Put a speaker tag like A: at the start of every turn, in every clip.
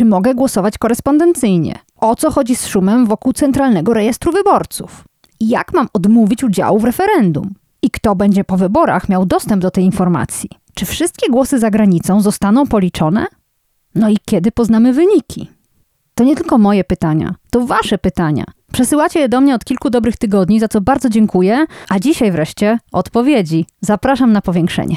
A: Czy mogę głosować korespondencyjnie? O co chodzi z szumem wokół Centralnego Rejestru Wyborców? Jak mam odmówić udziału w referendum? I kto będzie po wyborach miał dostęp do tej informacji? Czy wszystkie głosy za granicą zostaną policzone? No i kiedy poznamy wyniki? To nie tylko moje pytania, to wasze pytania. Przesyłacie je do mnie od kilku dobrych tygodni, za co bardzo dziękuję, a dzisiaj wreszcie odpowiedzi. Zapraszam na powiększenie.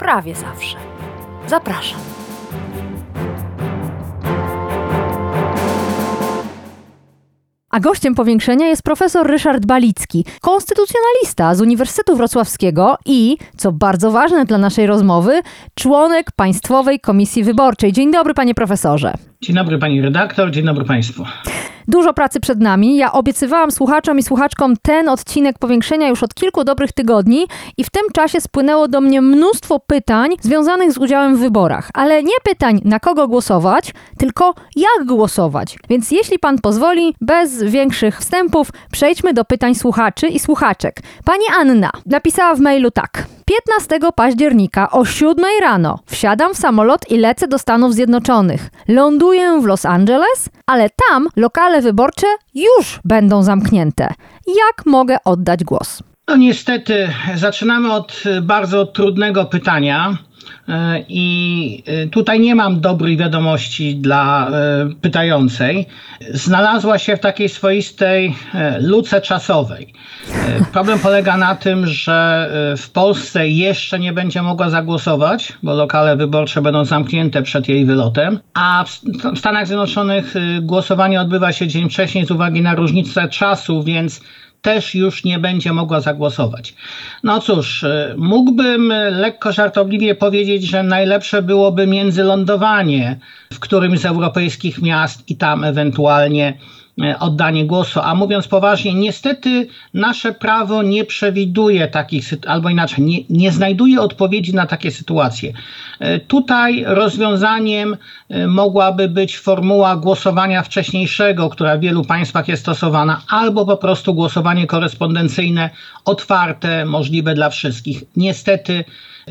B: prawie zawsze. Zapraszam.
A: A gościem powiększenia jest profesor Ryszard Balicki, konstytucjonalista z Uniwersytetu Wrocławskiego i, co bardzo ważne dla naszej rozmowy, członek Państwowej Komisji Wyborczej. Dzień dobry, panie profesorze.
C: Dzień dobry pani redaktor, dzień dobry państwu.
A: Dużo pracy przed nami. Ja obiecywałam słuchaczom i słuchaczkom ten odcinek powiększenia już od kilku dobrych tygodni i w tym czasie spłynęło do mnie mnóstwo pytań związanych z udziałem w wyborach. Ale nie pytań na kogo głosować, tylko jak głosować. Więc jeśli pan pozwoli, bez większych wstępów, przejdźmy do pytań słuchaczy i słuchaczek. Pani Anna napisała w mailu tak. 15 października o 7 rano wsiadam w samolot i lecę do Stanów Zjednoczonych. Ląduję w Los Angeles, ale tam lokale wyborcze już będą zamknięte. Jak mogę oddać głos?
C: No niestety, zaczynamy od bardzo trudnego pytania. E, I e, tutaj nie mam dobrej wiadomości dla e, pytającej. Znalazła się w takiej swoistej luce czasowej. Problem polega na tym, że w Polsce jeszcze nie będzie mogła zagłosować, bo lokale wyborcze będą zamknięte przed jej wylotem, a w Stanach Zjednoczonych głosowanie odbywa się dzień wcześniej z uwagi na różnicę czasu, więc też już nie będzie mogła zagłosować. No cóż, y, mógłbym lekko żartobliwie powiedzieć, że najlepsze byłoby międzylądowanie w którymś z europejskich miast i tam ewentualnie oddanie głosu. A mówiąc poważnie, niestety nasze prawo nie przewiduje takich, albo inaczej, nie, nie znajduje odpowiedzi na takie sytuacje. E, tutaj rozwiązaniem e, mogłaby być formuła głosowania wcześniejszego, która w wielu państwach jest stosowana, albo po prostu głosowanie korespondencyjne otwarte, możliwe dla wszystkich. Niestety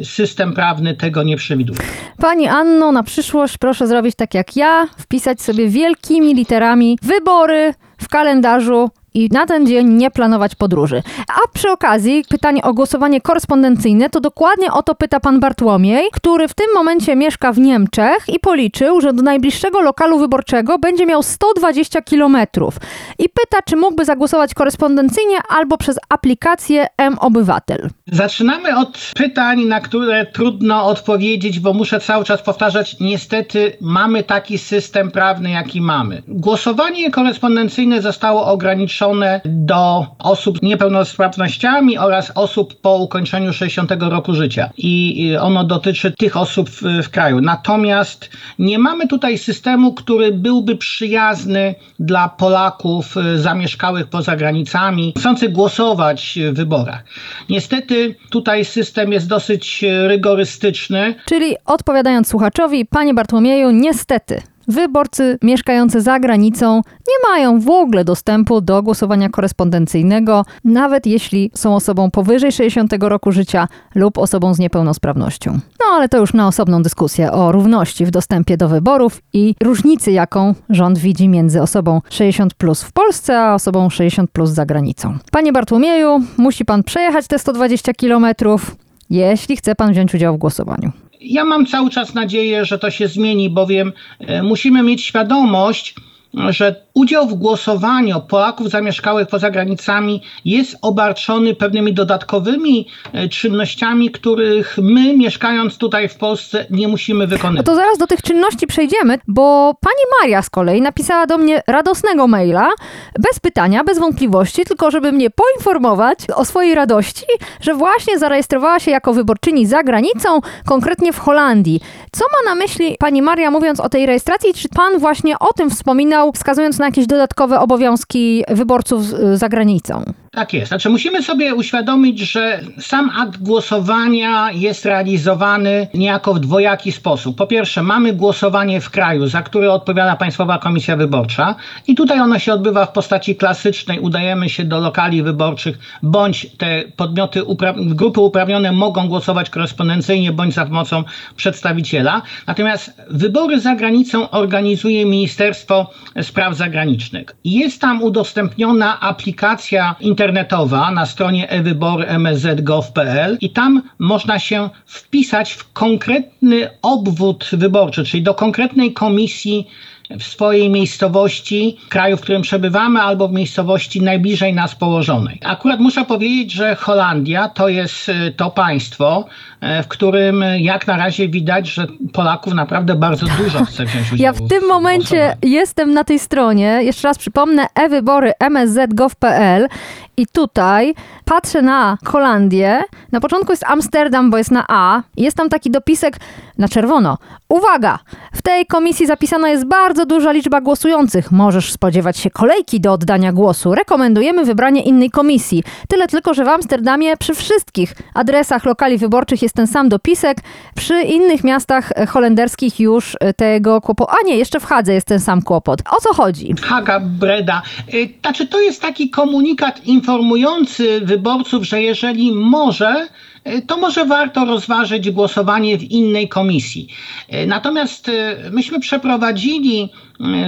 C: system prawny tego nie przewiduje.
A: Pani Anno, na przyszłość proszę zrobić tak jak ja, wpisać sobie wielkimi literami wybory w kalendarzu i na ten dzień nie planować podróży. A przy okazji pytanie o głosowanie korespondencyjne, to dokładnie o to pyta pan Bartłomiej, który w tym momencie mieszka w Niemczech i policzył, że do najbliższego lokalu wyborczego będzie miał 120 kilometrów. I pyta, czy mógłby zagłosować korespondencyjnie albo przez aplikację M-Obywatel.
C: Zaczynamy od pytań, na które trudno odpowiedzieć, bo muszę cały czas powtarzać, niestety mamy taki system prawny, jaki mamy. Głosowanie korespondencyjne zostało ograniczone do osób z niepełnosprawnościami oraz osób po ukończeniu 60 roku życia. I ono dotyczy tych osób w, w kraju. Natomiast nie mamy tutaj systemu, który byłby przyjazny dla Polaków y, zamieszkałych poza granicami, chcących głosować w wyborach. Niestety tutaj system jest dosyć rygorystyczny.
A: Czyli odpowiadając słuchaczowi, panie Bartłomieju, niestety wyborcy mieszkający za granicą nie mają w ogóle dostępu do głosowania korespondencyjnego, nawet jeśli są osobą powyżej 60 roku życia lub osobą z niepełnosprawnością. No ale to już na osobną dyskusję o równości w dostępie do wyborów i różnicy, jaką rząd widzi między osobą 60 plus w Polsce, a osobą 60 plus za granicą. Panie Bartłomieju, musi pan przejechać te 120 kilometrów, jeśli chce pan wziąć udział w głosowaniu.
C: Ja mam cały czas nadzieję, że to się zmieni, bowiem e, musimy mieć świadomość, że udział w głosowaniu Polaków zamieszkałych poza granicami jest obarczony pewnymi dodatkowymi e, czynnościami, których my, mieszkając tutaj w Polsce, nie musimy
A: No
C: wykonywać.
A: to zaraz do tych czynności przejdziemy, bo pani Maria z kolei napisała do mnie radosnego maila, bez pytania, bez wątpliwości, tylko żeby mnie poinformować o swojej radości, że właśnie zarejestrowała się jako wyborczyni za granicą, konkretnie w Holandii. Co ma na myśli pani Maria mówiąc o tej rejestracji? Czy pan właśnie o tym wspominał, wskazując na jakieś dodatkowe obowiązki wyborców z- za granicą?
C: Tak jest. Znaczy musimy sobie uświadomić, że sam akt głosowania jest realizowany niejako w dwojaki sposób. Po pierwsze, mamy głosowanie w kraju, za które odpowiada Państwowa Komisja Wyborcza i tutaj ono się odbywa w postaci klasycznej. Udajemy się do lokali wyborczych, bądź te podmioty, upra- grupy uprawnione mogą głosować korespondencyjnie, bądź za pomocą przedstawiciela. Natomiast wybory za granicą organizuje Ministerstwo Spraw Zagranicznych. Jest tam udostępniona aplikacja internetowa na stronie e-wybory.msz.gov.pl i tam można się wpisać w konkretny obwód wyborczy, czyli do konkretnej komisji w swojej miejscowości, kraju, w którym przebywamy, albo w miejscowości najbliżej nas położonej. Akurat muszę powiedzieć, że Holandia to jest e, to państwo, e, w którym jak na razie widać, że Polaków naprawdę bardzo dużo chce wziąć udział
A: Ja w tym momencie jestem na tej stronie. Jeszcze raz przypomnę e-wybory msz.gov.pl i tutaj patrzę na Holandię. Na początku jest Amsterdam, bo jest na A. Jest tam taki dopisek na czerwono. Uwaga! W tej komisji zapisana jest bardzo duża liczba głosujących. Możesz spodziewać się kolejki do oddania głosu. Rekomendujemy wybranie innej komisji. Tyle tylko, że w Amsterdamie przy wszystkich adresach lokali wyborczych jest ten sam dopisek. Przy innych miastach e, holenderskich już e, tego kłopotu. A nie, jeszcze w Hadze jest ten sam kłopot. O co chodzi?
C: Haga Breda. Y, Znaczy, to jest taki komunikat informujący wyborców, że jeżeli może, to może warto rozważyć głosowanie w innej komisji. Y, Natomiast y, myśmy przeprowadzili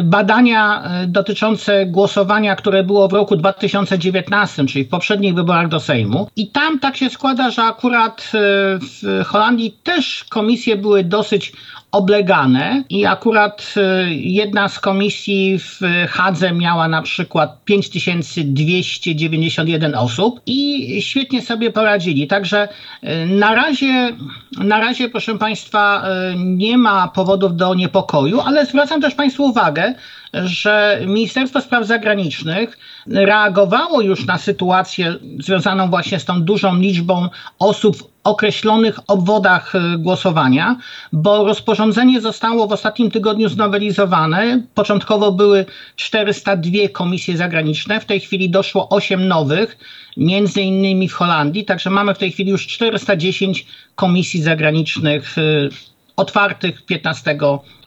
C: badania dotyczące głosowania, które było w roku 2019, czyli w poprzednich wyborach do Sejmu. I tam tak się składa, że akurat w Holandii też komisje były dosyć oblegane i akurat jedna z komisji w Hadze miała na przykład 5291 osób i świetnie sobie poradzili. Także na razie, na razie proszę Państwa, y, nie ma powodów do niepokoju, ale zwracam też Państwu uwagę, że Ministerstwo Spraw Zagranicznych reagowało już na sytuację związaną właśnie z tą dużą liczbą osób określonych obwodach y, głosowania, bo rozporządzenie zostało w ostatnim tygodniu znowelizowane. Początkowo były 402 komisje zagraniczne, w tej chwili doszło 8 nowych, między innymi w Holandii, także mamy w tej chwili już 410 komisji zagranicznych y, otwartych 15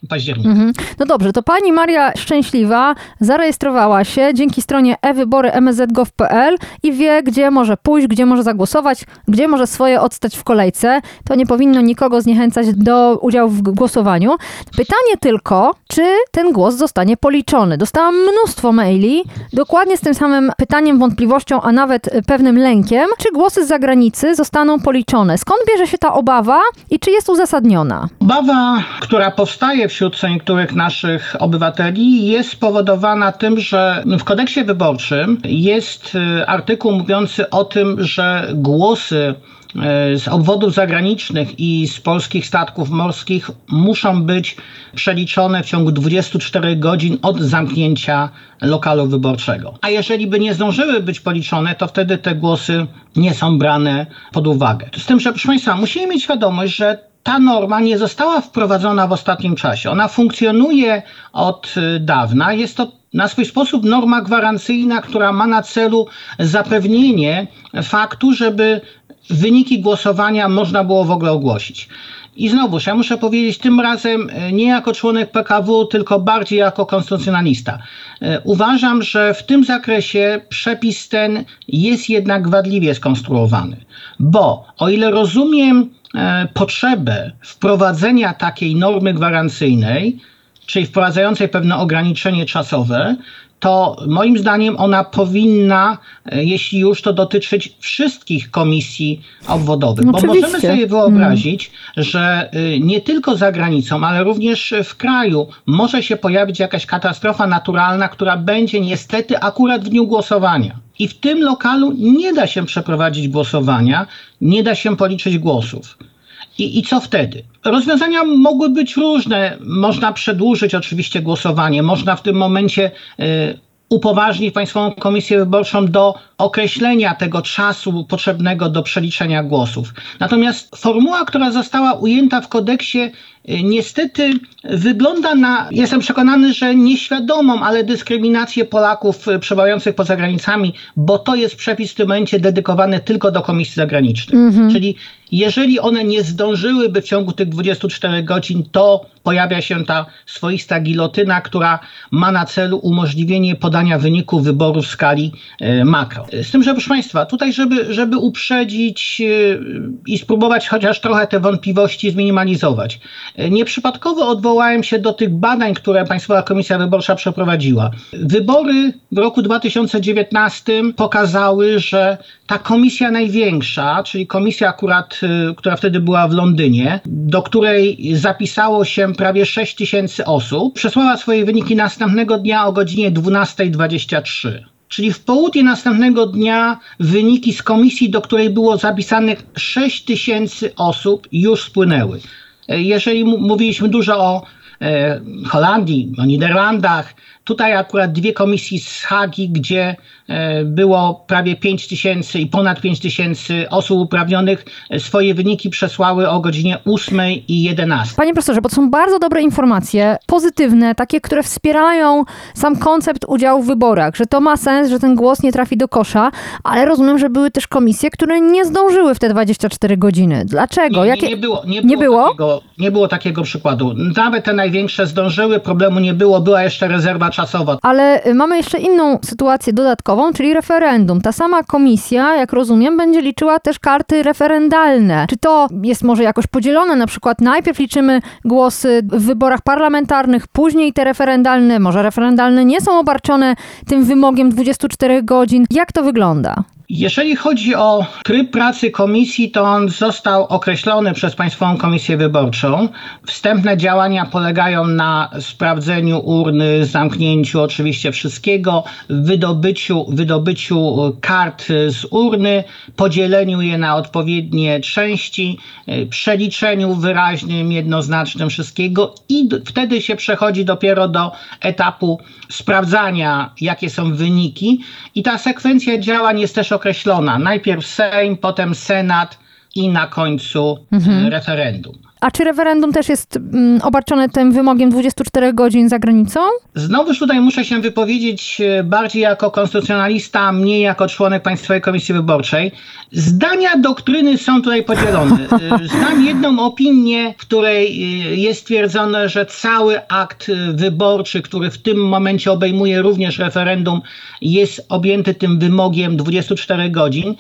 C: października.
A: Mhm. No dobrze, to pani Maria Szczęśliwa zarejestrowała się dzięki stronie e-wybory msz.gov.pl i wie, gdzie może pójść, gdzie może zagłosować, gdzie może swoje odstać w kolejce. To nie powinno nikogo zniechęcać do udziału w głosowaniu. Pytanie tylko, czy ten głos zostanie policzony. Dostałam mnóstwo maili, dokładnie z tym samym pytaniem, wątpliwością, a nawet pewnym lękiem, czy głosy z zagranicy zostaną policzone. Skąd bierze się ta obawa i czy jest uzasadniona?
C: Obawa, która powstaje wśród niektórych naszych obywateli, jest spowodowana tym, że w kodeksie wyborczym jest y, artykuł mówiący o tym, że głosy y, z obwodów zagranicznych i z polskich statków morskich muszą być przeliczone w ciągu 24 godzin od zamknięcia lokalu wyborczego. A jeżeli by nie zdążyły być policzone, to wtedy te głosy nie są brane pod uwagę. Z tym, że proszę Państwa, musimy mieć świadomość, że ta norma nie została wprowadzona w ostatnim czasie. Ona funkcjonuje od y, dawna. Jest to na swój sposób norma gwarancyjna, która ma na celu zapewnienie faktu, żeby wyniki głosowania można było w ogóle ogłosić. I znowuż, ja muszę powiedzieć tym razem y, nie jako członek PKW, tylko bardziej jako konstytucjonalista. Y, Uważam, że w tym zakresie przepis ten jest jednak wadliwie skonstruowany, bo o ile rozumiem potrzebę wprowadzenia takiej normy gwarancyjnej, czyli wprowadzającej pewne ograniczenie czasowe, to moim zdaniem ona powinna, e, jeśli już, to dotyczyć wszystkich komisji obwodowych. Bo
A: Oczywiście.
C: możemy sobie wyobrazić, że y, nie tylko za granicą, ale również w kraju może się pojawić jakaś katastrofa naturalna, która będzie niestety akurat w dniu głosowania. I w tym lokalu nie da się przeprowadzić głosowania, nie da się policzyć głosów. I, I co wtedy? Rozwiązania mogły być różne. Można przedłużyć oczywiście głosowanie, można w tym momencie y, upoważnić Państwową Komisję Wyborczą do określenia tego czasu potrzebnego do przeliczenia głosów. Natomiast formuła, która została ujęta w kodeksie, niestety wygląda na, jestem przekonany, że nieświadomą, ale dyskryminację Polaków y, przebywających poza granicami, bo to jest przepis w tym momencie dedykowany tylko do komisji zagranicznych. Czyli jeżeli one nie zdążyłyby w ciągu tych 24 godzin, to pojawia się ta swoista gilotyna, która ma na celu umożliwienie podania wyniku wyboru w skali e, makro. Z tym, że proszę Państwa, tutaj żeby, żeby uprzedzić i spróbować chociaż trochę te wątpliwości zminimalizować. Nieprzypadkowo odwołałem się do tych badań, które Państwowa Komisja Wyborcza przeprowadziła. Wybory w roku 2019 pokazały, że ta komisja największa, czyli komisja akurat, y, która wtedy była w Londynie, do której zapisało się prawie 6 tysięcy osób, przesłała swoje wyniki następnego dnia o godzinie 12.23. Czyli w południe następnego dnia wyniki z komisji, do której było zapisanych 6 tysięcy osób, już spłynęły. Jeżeli mówiliśmy dużo o e, Holandii, o Niderlandach, tutaj akurat dwie komisji z Hagi, gdzie e, było prawie 5 tysięcy i ponad 5 tysięcy osób uprawnionych, swoje wyniki przesłały o godzinie 8 i 11.
A: Panie profesorze, bo to są bardzo dobre informacje, pozytywne, takie, które wspierają sam koncept udziału w wyborach, że to ma sens, że ten głos nie trafi do kosza, ale rozumiem, że były też komisje, które nie zdążyły w te 24 godziny. Dlaczego?
C: Nie,
A: Jakie...
C: nie, nie było, nie
A: nie
C: było,
A: było?
C: Takiego, nie było takiego przykładu. Nawet te największe zdążyły, problemu nie było, była jeszcze rezerwa czasowa.
A: Ale y, mamy jeszcze inną sytuację dodatkową, czyli referendum. Ta sama komisja, jak rozumiem, będzie liczyła też karty referendalne. Czy to jest może jakoś podzielone? Na przykład najpierw liczymy głosy w wyborach parlamentarnych, później te referendalne. Może referendalne nie są obarczone tym wymogiem 24 godzin. Jak to wygląda?
C: Jeżeli chodzi o tryb pracy komisji, to on został określony przez Państwową Komisję Wyborczą. Wstępne działania polegają na sprawdzeniu urny, zamknięciu oczywiście wszystkiego, wydobyciu, wydobyciu kart z urny, podzieleniu je na odpowiednie części, y, przeliczeniu wyraźnym, jednoznacznym wszystkiego i wtedy się przechodzi dopiero do etapu sprawdzania, jakie są wyniki. I ta sekwencja działań jest też określona. Najpierw Sejm, potem Senat i na końcu e, referendum.
A: A czy referendum też jest mm, obarczone tym wymogiem 24 godzin za granicą?
C: Znowuż tutaj muszę się wypowiedzieć e, bardziej jako konstytucjonalista, mniej jako członek Państwowej Komisji Wyborczej. Zdania doktryny są tutaj podzielone. E, Znam jedną opinię, w której e, jest stwierdzone, że cały akt wyborczy, który w tym momencie obejmuje również referendum, jest objęty tym wymogiem 24 godzin.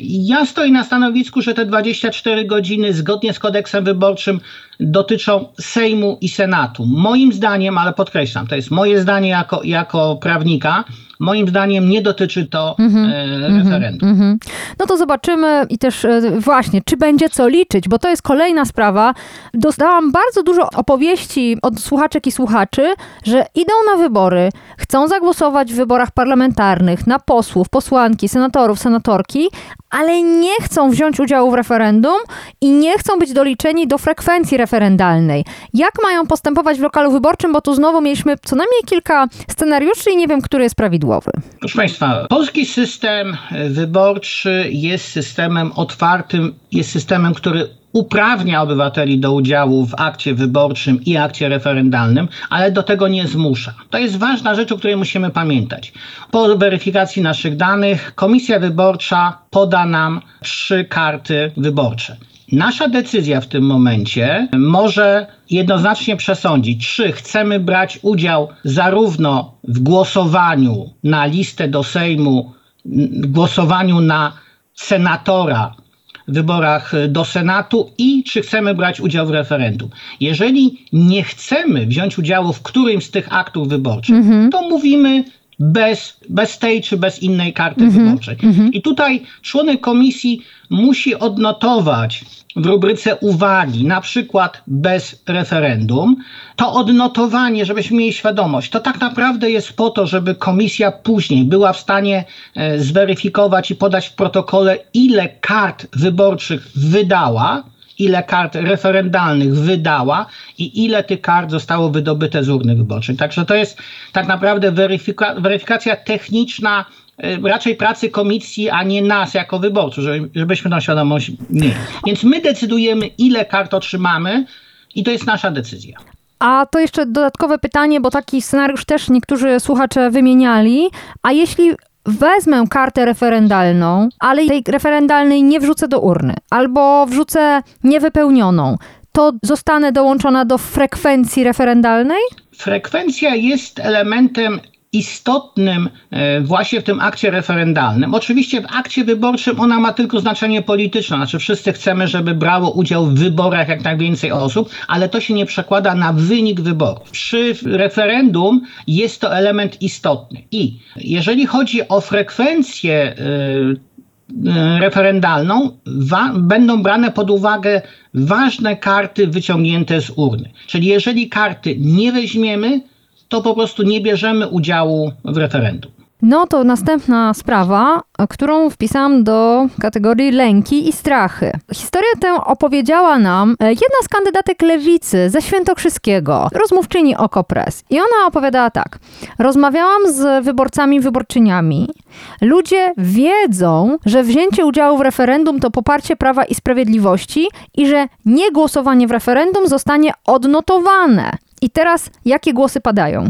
C: Ja stoję na stanowisku, że te 24 godziny zgodnie z kodeksem wyborczym Welchem dotyczą Sejmu i Senatu. Moim zdaniem, ale podkreślam, to jest moje zdanie jako, jako prawnika, moim zdaniem nie dotyczy to e, referendum.
A: Mhm. No to zobaczymy i też e, właśnie, czy będzie co liczyć, bo to jest kolejna sprawa. Dostałam bardzo dużo opowieści od słuchaczek i słuchaczy, że idą na wybory, chcą zagłosować w wyborach parlamentarnych na posłów, posłanki, senatorów, senatorki, ale nie chcą wziąć udziału w referendum i nie chcą być doliczeni do frekwencji referendalnej. Jak mają postępować w lokalu wyborczym, bo tu znowu mieliśmy co najmniej kilka scenariuszy i nie wiem, który jest prawidłowy.
C: Proszę Państwa, polski system e, wyborczy jest systemem otwartym, jest systemem, który uprawnia obywateli do udziału w akcie wyborczym i akcie referendalnym, ale do tego nie zmusza. To jest ważna rzecz, o której musimy pamiętać. Po weryfikacji naszych danych Komisja Wyborcza poda nam trzy karty wyborcze. Nasza decyzja w tym momencie może jednoznacznie przesądzić, czy chcemy brać udział zarówno w głosowaniu na listę do Sejmu, głosowaniu na senatora w wyborach do Senatu i czy chcemy brać udział w referendum. Jeżeli nie chcemy wziąć udziału w którymś z tych aktów wyborczych, to mówimy bez, bez tej czy bez innej karty wyborczej. I tutaj członek komisji musi odnotować w rubryce uwagi, na przykład bez referendum, to odnotowanie, żebyśmy mieli świadomość, to tak naprawdę jest po to, żeby komisja później była w stanie e, zweryfikować i podać w protokole, ile kart wyborczych wydała, ile kart referendalnych wydała i ile tych kart zostało wydobyte z urny wyborczej. Także to jest tak naprawdę weryfika weryfikacja techniczna raczej pracy komisji, a nie nas jako wyborców, żeby, żebyśmy tą świadomość mieli. Więc my decydujemy, ile kart otrzymamy i to jest nasza decyzja.
A: A to jeszcze dodatkowe pytanie, bo taki scenariusz też niektórzy słuchacze wymieniali. A jeśli wezmę kartę referendalną, ale tej referendalnej nie wrzucę do urny, albo wrzucę niewypełnioną, to zostanę dołączona do frekwencji referendalnej?
C: Frekwencja jest elementem istotnym e, właśnie w tym akcie referendalnym. Oczywiście w akcie wyborczym ona ma tylko znaczenie polityczne, znaczy wszyscy chcemy, żeby brało udział w wyborach jak najwięcej osób, ale to się nie przekłada na wynik wyborów. Przy referendum jest to element istotny i jeżeli chodzi o frekwencję e, referendalną wa- będą brane pod uwagę ważne karty wyciągnięte z urny. Czyli jeżeli karty nie weźmiemy, to po prostu nie bierzemy udziału w referendum.
A: No to następna sprawa, którą wpisałam do kategorii lęki i strachy. Historię tę opowiedziała nam e, jedna z kandydatek lewicy ze Świętokrzyskiego, rozmówczyni Okopres. I ona opowiadała tak. Rozmawiałam z wyborcami, wyborczyniami. Ludzie wiedzą, że wzięcie udziału w referendum to poparcie Prawa i Sprawiedliwości i że niegłosowanie w referendum zostanie odnotowane. I teraz jakie głosy padają?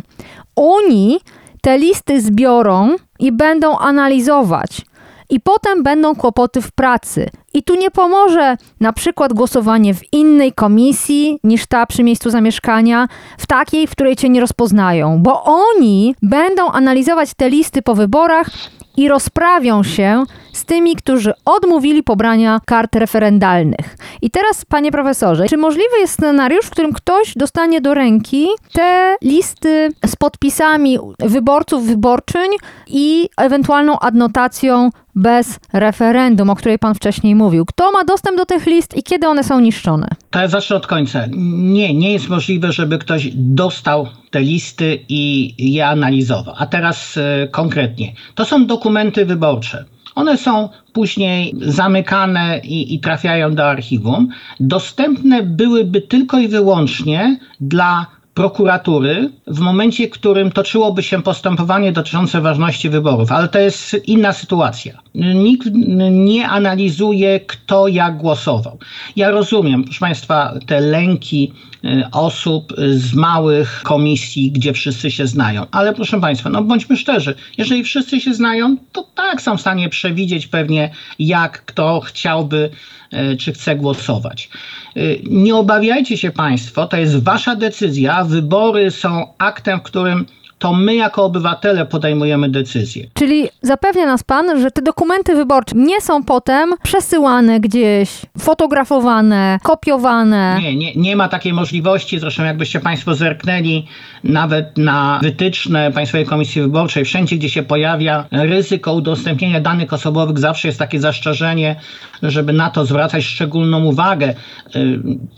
A: Oni te listy zbiorą i będą analizować. I potem będą kłopoty w pracy. I tu nie pomoże na przykład głosowanie w innej komisji niż ta przy miejscu zamieszkania, w takiej, w której cię nie rozpoznają, bo oni będą analizować te listy po wyborach i rozprawią się z tymi, którzy odmówili pobrania kart referendalnych. I teraz, panie profesorze, czy możliwy jest scenariusz, w którym ktoś dostanie do ręki te listy z podpisami wyborców, wyborczyń i ewentualną adnotacją bez referendum, o której pan wcześniej mówił? Kto ma dostęp do tych list i kiedy one są niszczone?
C: To ja zacznę od końca. Nie, nie jest możliwe, żeby ktoś dostał te listy i je analizował. A teraz e, konkretnie. To są dokumenty wyborcze. One są później zamykane i, i, trafiają do archiwum. Dostępne byłyby tylko i wyłącznie dla prokuratury w momencie, w którym toczyłoby się postępowanie dotyczące ważności wyborów, ale to jest inna sytuacja. Nikt nie analizuje, kto jak głosował. Ja rozumiem, proszę Państwa, te lęki y, osób z małych komisji, gdzie wszyscy się znają, ale proszę Państwa, no bądźmy szczerzy, jeżeli wszyscy się znają, to tak są w stanie przewidzieć pewnie, jak kto chciałby y, czy chce głosować. Y, nie obawiajcie się Państwo, to jest Wasza decyzja. Wybory są aktem, w którym to my jako obywatele podejmujemy decyzje.
A: Czyli zapewnia nas pan, że te dokumenty wyborcze nie są potem przesyłane gdzieś, fotografowane, kopiowane.
C: Nie, nie, nie ma takiej możliwości. Zresztą jakbyście państwo zerknęli nawet na wytyczne Państwowej Komisji Wyborczej, wszędzie gdzie się pojawia ryzyko udostępnienia danych osobowych, zawsze jest takie zastrzeżenie, żeby na to zwracać szczególną uwagę.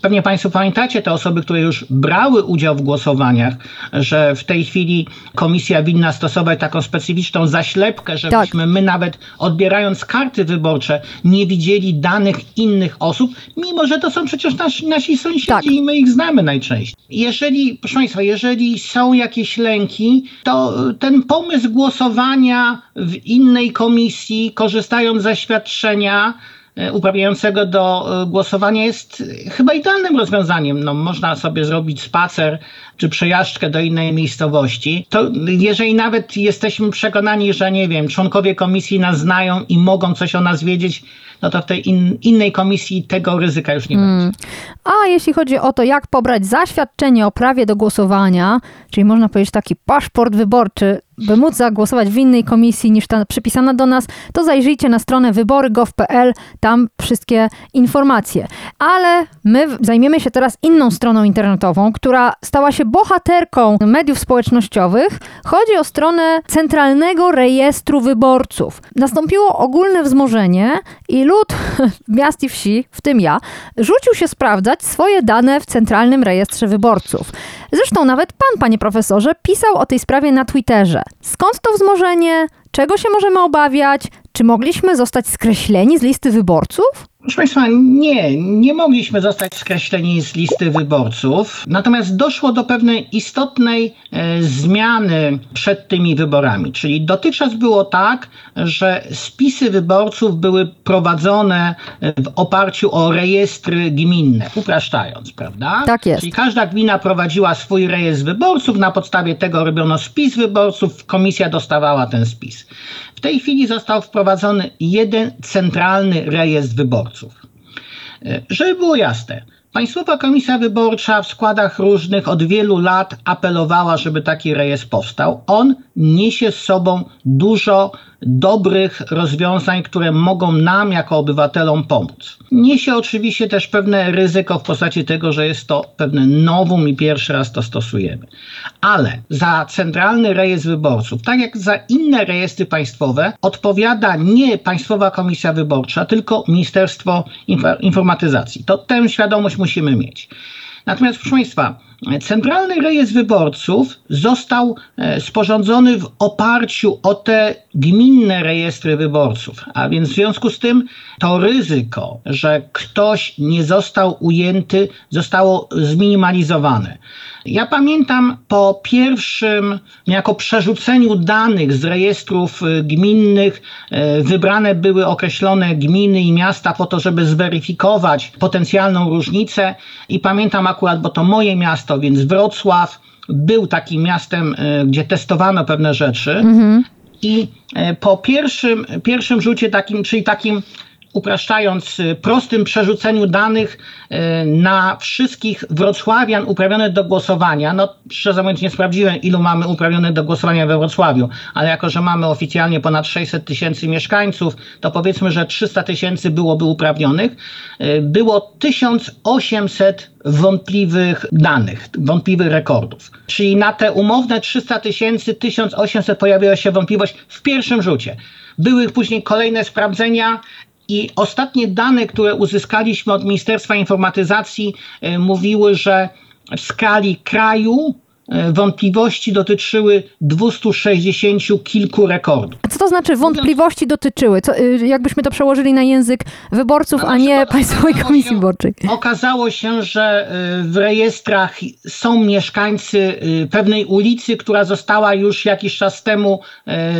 C: Pewnie Państwo pamiętacie te osoby, które już brały udział w głosowaniach, że w tej chwili komisja winna stosować taką specyficzną zaślepkę, żebyśmy tak. my nawet odbierając karty wyborcze nie widzieli danych innych osób, mimo że to są przecież nasi, nasi sąsiedzi tak. i my ich znamy najczęściej. Jeżeli, proszę Państwa, jeżeli są jakieś lęki, to ten pomysł głosowania w innej komisji, korzystając ze świadczenia, uprawniającego do głosowania jest chyba idealnym rozwiązaniem. No, można sobie zrobić spacer czy przejażdżkę do innej miejscowości. To jeżeli nawet jesteśmy przekonani, że nie wiem, członkowie komisji nas znają i mogą coś o nas wiedzieć, no to w tej in, innej komisji tego ryzyka już nie
A: Mm.
C: będzie.
A: A jeśli chodzi o to, jak pobrać zaświadczenie o prawie do głosowania, czyli można powiedzieć taki paszport wyborczy, by móc zagłosować w innej komisji niż ta przypisana do nas, to zajrzyjcie na stronę wybory.gov.pl, tam wszystkie informacje. Ale my zajmiemy się teraz inną stroną internetową, która stała się bohaterką mediów społecznościowych. Chodzi o stronę Centralnego Rejestru Wyborców. Nastąpiło ogólne wzmożenie i lud miast i wsi, w tym ja, rzucił się sprawdzać swoje dane w Centralnym Rejestrze Wyborców. Zresztą nawet pan, panie profesorze, pisał o tej sprawie na Twitterze. Skąd to wzmożenie? Czego się możemy obawiać? Czy mogliśmy zostać skreśleni z listy wyborców?
C: Proszę Państwa, nie, nie mogliśmy zostać skreśleni z listy wyborców, natomiast doszło do pewnej istotnej e, zmiany przed tymi wyborami. Czyli dotychczas było tak, że spisy wyborców były prowadzone e, w oparciu o rejestry gminne, upraszczając, prawda?
A: Tak jest.
C: Czyli każda gmina prowadziła swój rejestr wyborców, na podstawie tego robiono spis wyborców, komisja dostawała ten spis. W tej chwili został wprowadzony jeden centralny rejestr wyborców. E, Żeby było jasne, Państwowa Komisja Wyborcza w składach różnych od wielu lat apelowała, żeby taki rejestr powstał. On niesie z sobą dużo dobrych rozwiązań, które mogą nam jako obywatelom pomóc. Niesie oczywiście też pewne ryzyko w postaci tego, że jest to pewne nowum i pierwszy raz to stosujemy. Ale za Centralny Rejestr Wyborców, tak jak za inne rejestry państwowe, odpowiada nie Państwowa Komisja Wyborcza, tylko Ministerstwo Informatyzacji. To tę świadomość musimy mieć. Natomiast, proszę Państwa, Centralny Rejestr Wyborców został e, sporządzony w oparciu o te gminne rejestry wyborców. A więc w związku z tym to ryzyko, że ktoś nie został ujęty, zostało zminimalizowane. Ja pamiętam po pierwszym, jako przerzuceniu danych z rejestrów y, gminnych, e, wybrane były określone gminy i miasta po to, żeby zweryfikować potencjalną różnicę. I pamiętam akurat, bo to moje miasto, więc Wrocław był takim miastem, e, gdzie testowano pewne rzeczy. I e, po pierwszym, pierwszym rzucie takim, czyli takim upraszczając, y, prostym przerzuceniu danych y, na wszystkich wrocławian uprawnionych do głosowania. No, szczerze mówiąc, nie sprawdziłem, ilu mamy uprawnionych do głosowania we Wrocławiu, ale jako, że mamy oficjalnie ponad 600 tysięcy mieszkańców, to powiedzmy, że 300 tysięcy byłoby uprawnionych. Y, Było 1800 wątpliwych danych, wątpliwych rekordów. Czyli na te umowne 300 tysięcy, 1800 pojawiła się wątpliwość w pierwszym rzucie. Były później kolejne sprawdzenia i ostatnie dane, które uzyskaliśmy od Ministerstwa Informatyzacji, e, mówiły, że w skali kraju wątpliwości dotyczyły 260 kilku rekordów.
A: Co to znaczy wątpliwości dotyczyły? Co, y, jakbyśmy to przełożyli na język wyborców,
C: No,
A: a nie Państwowej Komisji
C: się-
A: Wyborczej?
C: Okazało się, że y, w rejestrach są mieszkańcy y, pewnej ulicy, która została już jakiś czas temu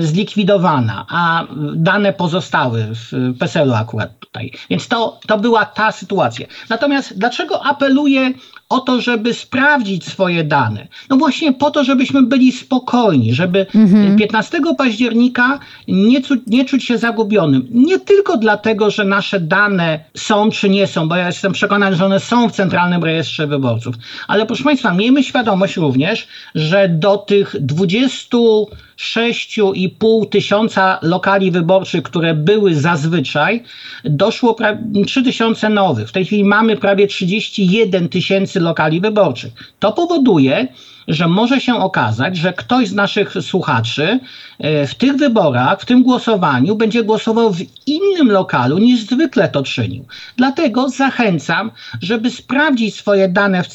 C: zlikwidowana, a dane pozostały w PESEL-u akurat tutaj. Więc to, to była ta sytuacja. Natomiast dlaczego apeluję o to, żeby sprawdzić swoje dane? No właśnie po to, żebyśmy byli spokojni, żeby
A: Mhm.
C: 15 października nie, nie czuć się zagubionym. Nie tylko dlatego, że nasze dane są czy nie są, bo ja jestem przekonany, że one są w Centralnym Rejestrze Wyborców, ale proszę Państwa, miejmy świadomość również, że do tych 26,5 tysiąca lokali wyborczych, które były zazwyczaj, doszło pra- 3 tysiące nowych. W tej chwili mamy prawie 31 tysięcy lokali wyborczych. To powoduje, że może się okazać, że ktoś z naszych słuchaczy e, w tych wyborach, w tym głosowaniu będzie głosował w innym lokalu niż zwykle to czynił. Dlatego zachęcam, żeby sprawdzić swoje dane w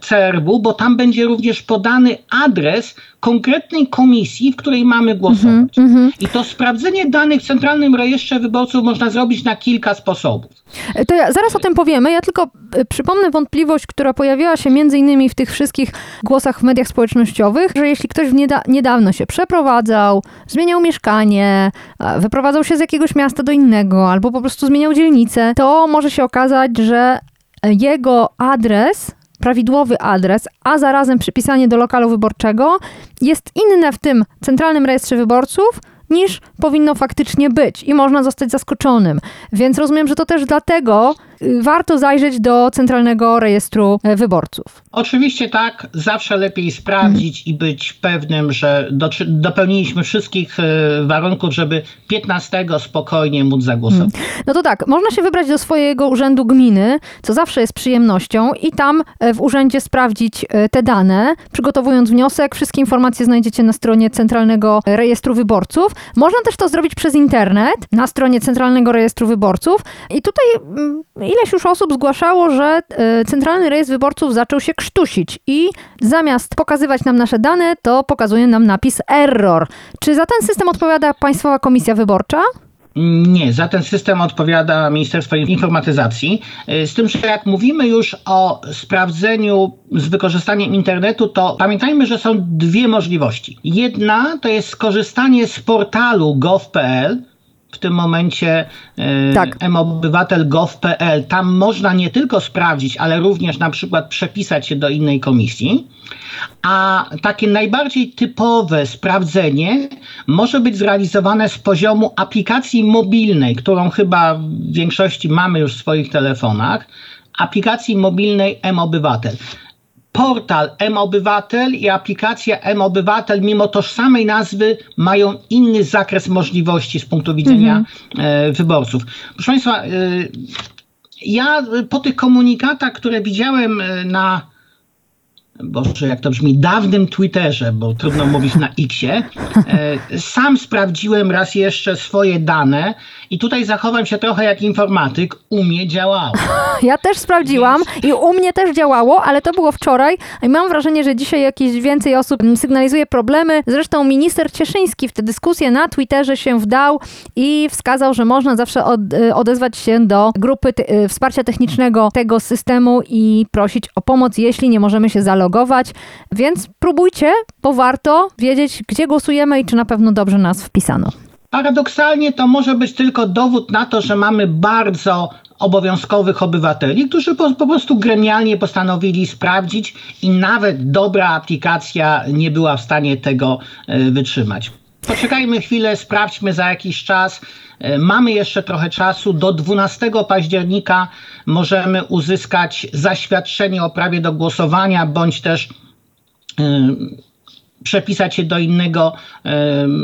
C: CRW, bo tam będzie również podany adres konkretnej komisji, w której mamy głosować. I to sprawdzenie danych w Centralnym Rejestrze Wyborców można zrobić na kilka sposobów.
A: E, To ja zaraz o tym powiemy. Ja tylko e, przypomnę wątpliwość, która pojawiła się między innymi w tych wszystkich głosach w mediach społecznościowych, że jeśli ktoś nieda niedawno się przeprowadzał, zmieniał mieszkanie, wyprowadzał się z jakiegoś miasta do innego, albo po prostu zmieniał dzielnicę, to może się okazać, że e, jego adres prawidłowy adres, a zarazem przypisanie do lokalu wyborczego jest inne w tym Centralnym Rejestrze Wyborców niż powinno faktycznie być i można zostać zaskoczonym. Więc rozumiem, że to też dlatego warto zajrzeć do Centralnego Rejestru e, Wyborców.
C: Oczywiście tak, zawsze lepiej sprawdzić i być pewnym, że do, dopełniliśmy wszystkich e, warunków, żeby 15 spokojnie móc zagłosować.
A: No to tak, można się wybrać do swojego urzędu gminy, co zawsze jest przyjemnością, i tam e, w urzędzie sprawdzić te dane, przygotowując wniosek. Wszystkie informacje znajdziecie na stronie Centralnego Rejestru Wyborców. Można też to zrobić przez internet na stronie Centralnego Rejestru Wyborców. I tutaj mm, ileś już osób zgłaszało, że e, Centralny Rejestr Wyborców zaczął się krztusić i zamiast pokazywać nam nasze dane, to pokazuje nam napis error. Czy za ten system odpowiada Państwowa Komisja Wyborcza?
C: Nie, za ten system odpowiada Ministerstwo Informatyzacji. Y, Z tym, że jak mówimy już o sprawdzeniu z wykorzystaniem internetu, to pamiętajmy, że są dwie możliwości. Jedna to jest skorzystanie z portalu gov.pl. W tym momencie y,
A: Tak.
C: mobywatel.gov.pl. Tam można nie tylko sprawdzić, ale również na przykład przepisać się do innej komisji. A takie najbardziej typowe sprawdzenie może być zrealizowane z poziomu aplikacji mobilnej, którą chyba w większości mamy już w swoich telefonach. Aplikacji mobilnej M-Obywatel. Portal M-Obywatel i aplikacja M-Obywatel, mimo tożsamej nazwy, mają inny zakres możliwości z punktu widzenia e, wyborców. Proszę Państwa, e, ja po tych komunikatach, które widziałem e, na Boże, jak to brzmi, dawnym Twitterze, bo trudno mówić na Xie. E, sam sprawdziłem raz jeszcze swoje dane i tutaj zachowam się trochę jak informatyk. U mnie działało.
A: Ja też sprawdziłam i u mnie też działało, ale to było wczoraj i mam wrażenie, że dzisiaj jakieś więcej osób sygnalizuje problemy. Zresztą minister Cieszyński w tę dyskusję na Twitterze się wdał i wskazał, że można zawsze od, y, odezwać się do grupy te, y, wsparcia technicznego tego systemu i prosić o pomoc, jeśli nie możemy się zalogować. Więc próbujcie, bo warto wiedzieć, gdzie głosujemy i czy na pewno dobrze nas wpisano.
C: Paradoksalnie to może być tylko dowód na to, że mamy bardzo obowiązkowych obywateli, którzy po, po prostu gremialnie postanowili sprawdzić i nawet dobra aplikacja nie była w stanie tego e, wytrzymać. Poczekajmy chwilę, sprawdźmy za jakiś czas. E, Mamy jeszcze trochę czasu. Do 12 października możemy uzyskać zaświadczenie o prawie do głosowania, bądź też e, przepisać się do innego,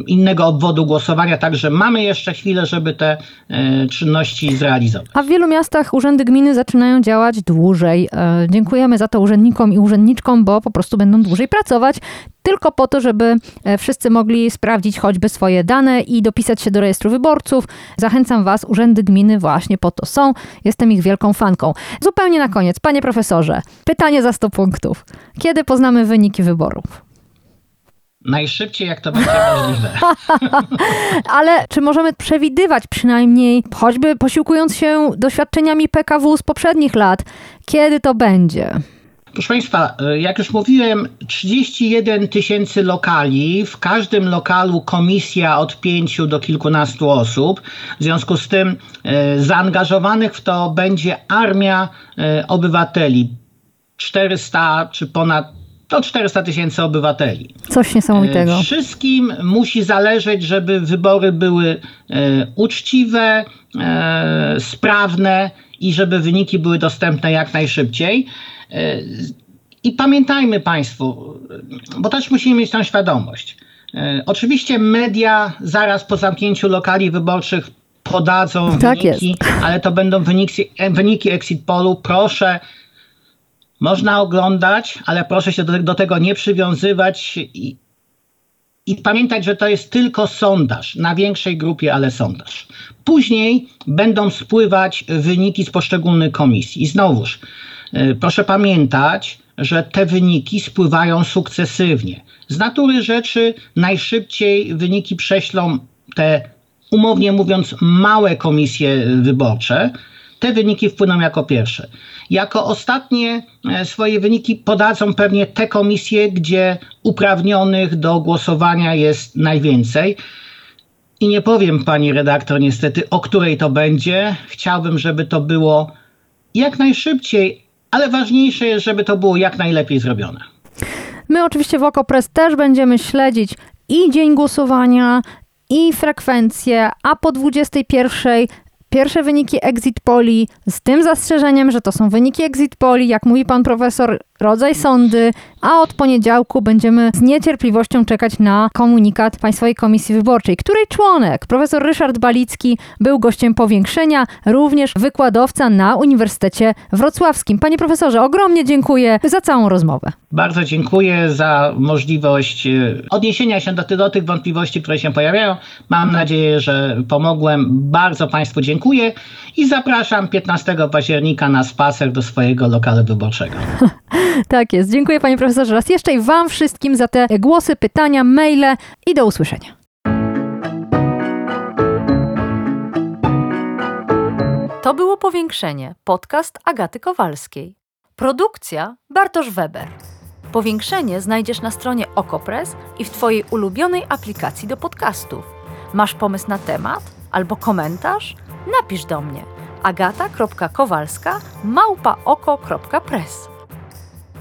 C: innego obwodu głosowania. Także mamy jeszcze chwilę, żeby te e, czynności zrealizować.
A: A w wielu miastach urzędy gminy zaczynają działać dłużej. E, Dziękujemy za to urzędnikom i urzędniczkom, bo po prostu będą dłużej pracować. Tylko po to, żeby e, wszyscy mogli sprawdzić choćby swoje dane i dopisać się do rejestru wyborców. Zachęcam Was, urzędy gminy właśnie po to są. Jestem ich wielką fanką. Zupełnie na koniec, panie profesorze, pytanie za 100 punktów. Kiedy poznamy wyniki wyborów?
C: Najszybciej, jak to będzie możliwe.
A: Ale czy możemy przewidywać przynajmniej, choćby posiłkując się doświadczeniami PKW z poprzednich lat, kiedy to będzie?
C: Proszę Państwa, e, jak już mówiłem, 31 tysięcy lokali, w każdym lokalu komisja od pięciu do kilkunastu osób. W związku z tym e, zaangażowanych w to będzie armia e, obywateli. 400 czy ponad to 400 tysięcy obywateli.
A: Coś niesamowitego.
C: E, Wszystkim musi zależeć, żeby wybory były e, uczciwe, e, sprawne i żeby wyniki były dostępne jak najszybciej. I pamiętajmy Państwo, bo też musimy mieć tą świadomość. Oczywiście media zaraz po zamknięciu lokali wyborczych podadzą
A: Tak
C: wyniki, ale to będą wyniki, wyniki exit pollu. Proszę można oglądać, ale proszę się do, do tego nie przywiązywać i, i pamiętać, że to jest tylko sondaż, na większej grupie, ale sondaż. Później będą spływać wyniki z poszczególnych komisji. I znowuż, y, proszę pamiętać, że te wyniki spływają sukcesywnie. Z natury rzeczy najszybciej wyniki prześlą te, umownie mówiąc, małe komisje wyborcze. Te wyniki wpłyną jako pierwsze. Jako ostatnie e, swoje wyniki podadzą pewnie te komisje, gdzie uprawnionych do głosowania jest najwięcej. I nie powiem pani redaktor niestety, o której to będzie. Chciałbym, żeby to było jak najszybciej, ale ważniejsze jest, żeby to było jak najlepiej zrobione.
A: My oczywiście w OKO.press też będziemy śledzić i dzień głosowania, i frekwencję, a po 21 pierwsze wyniki exit poli z tym zastrzeżeniem, że to są wyniki exit poli, jak mówi pan profesor, rodzaj sądy, a od poniedziałku będziemy z niecierpliwością czekać na komunikat Państwowej Komisji Wyborczej, której członek, profesor Ryszard Balicki, był gościem powiększenia, również wykładowca na Uniwersytecie Wrocławskim. Panie profesorze, ogromnie dziękuję za całą rozmowę.
C: Bardzo dziękuję za możliwość e, odniesienia się do, ty- do tych wątpliwości, które się pojawiają. Mam nadzieję, że pomogłem. Bardzo Państwu dziękuję i zapraszam 15 października na spacer do swojego lokalu wyborczego.
A: Tak jest. Dziękuję panie profesorze raz jeszcze i wam wszystkim za te głosy, pytania, maile i do usłyszenia.
B: To było Powiększenie, podcast Agaty Kowalskiej. Produkcja Bartosz Weber. Powiększenie znajdziesz na stronie Okopres i w Twojej ulubionej aplikacji do podcastów. Masz pomysł na temat albo komentarz? Napisz do mnie agata.kowalska małpaoko.press.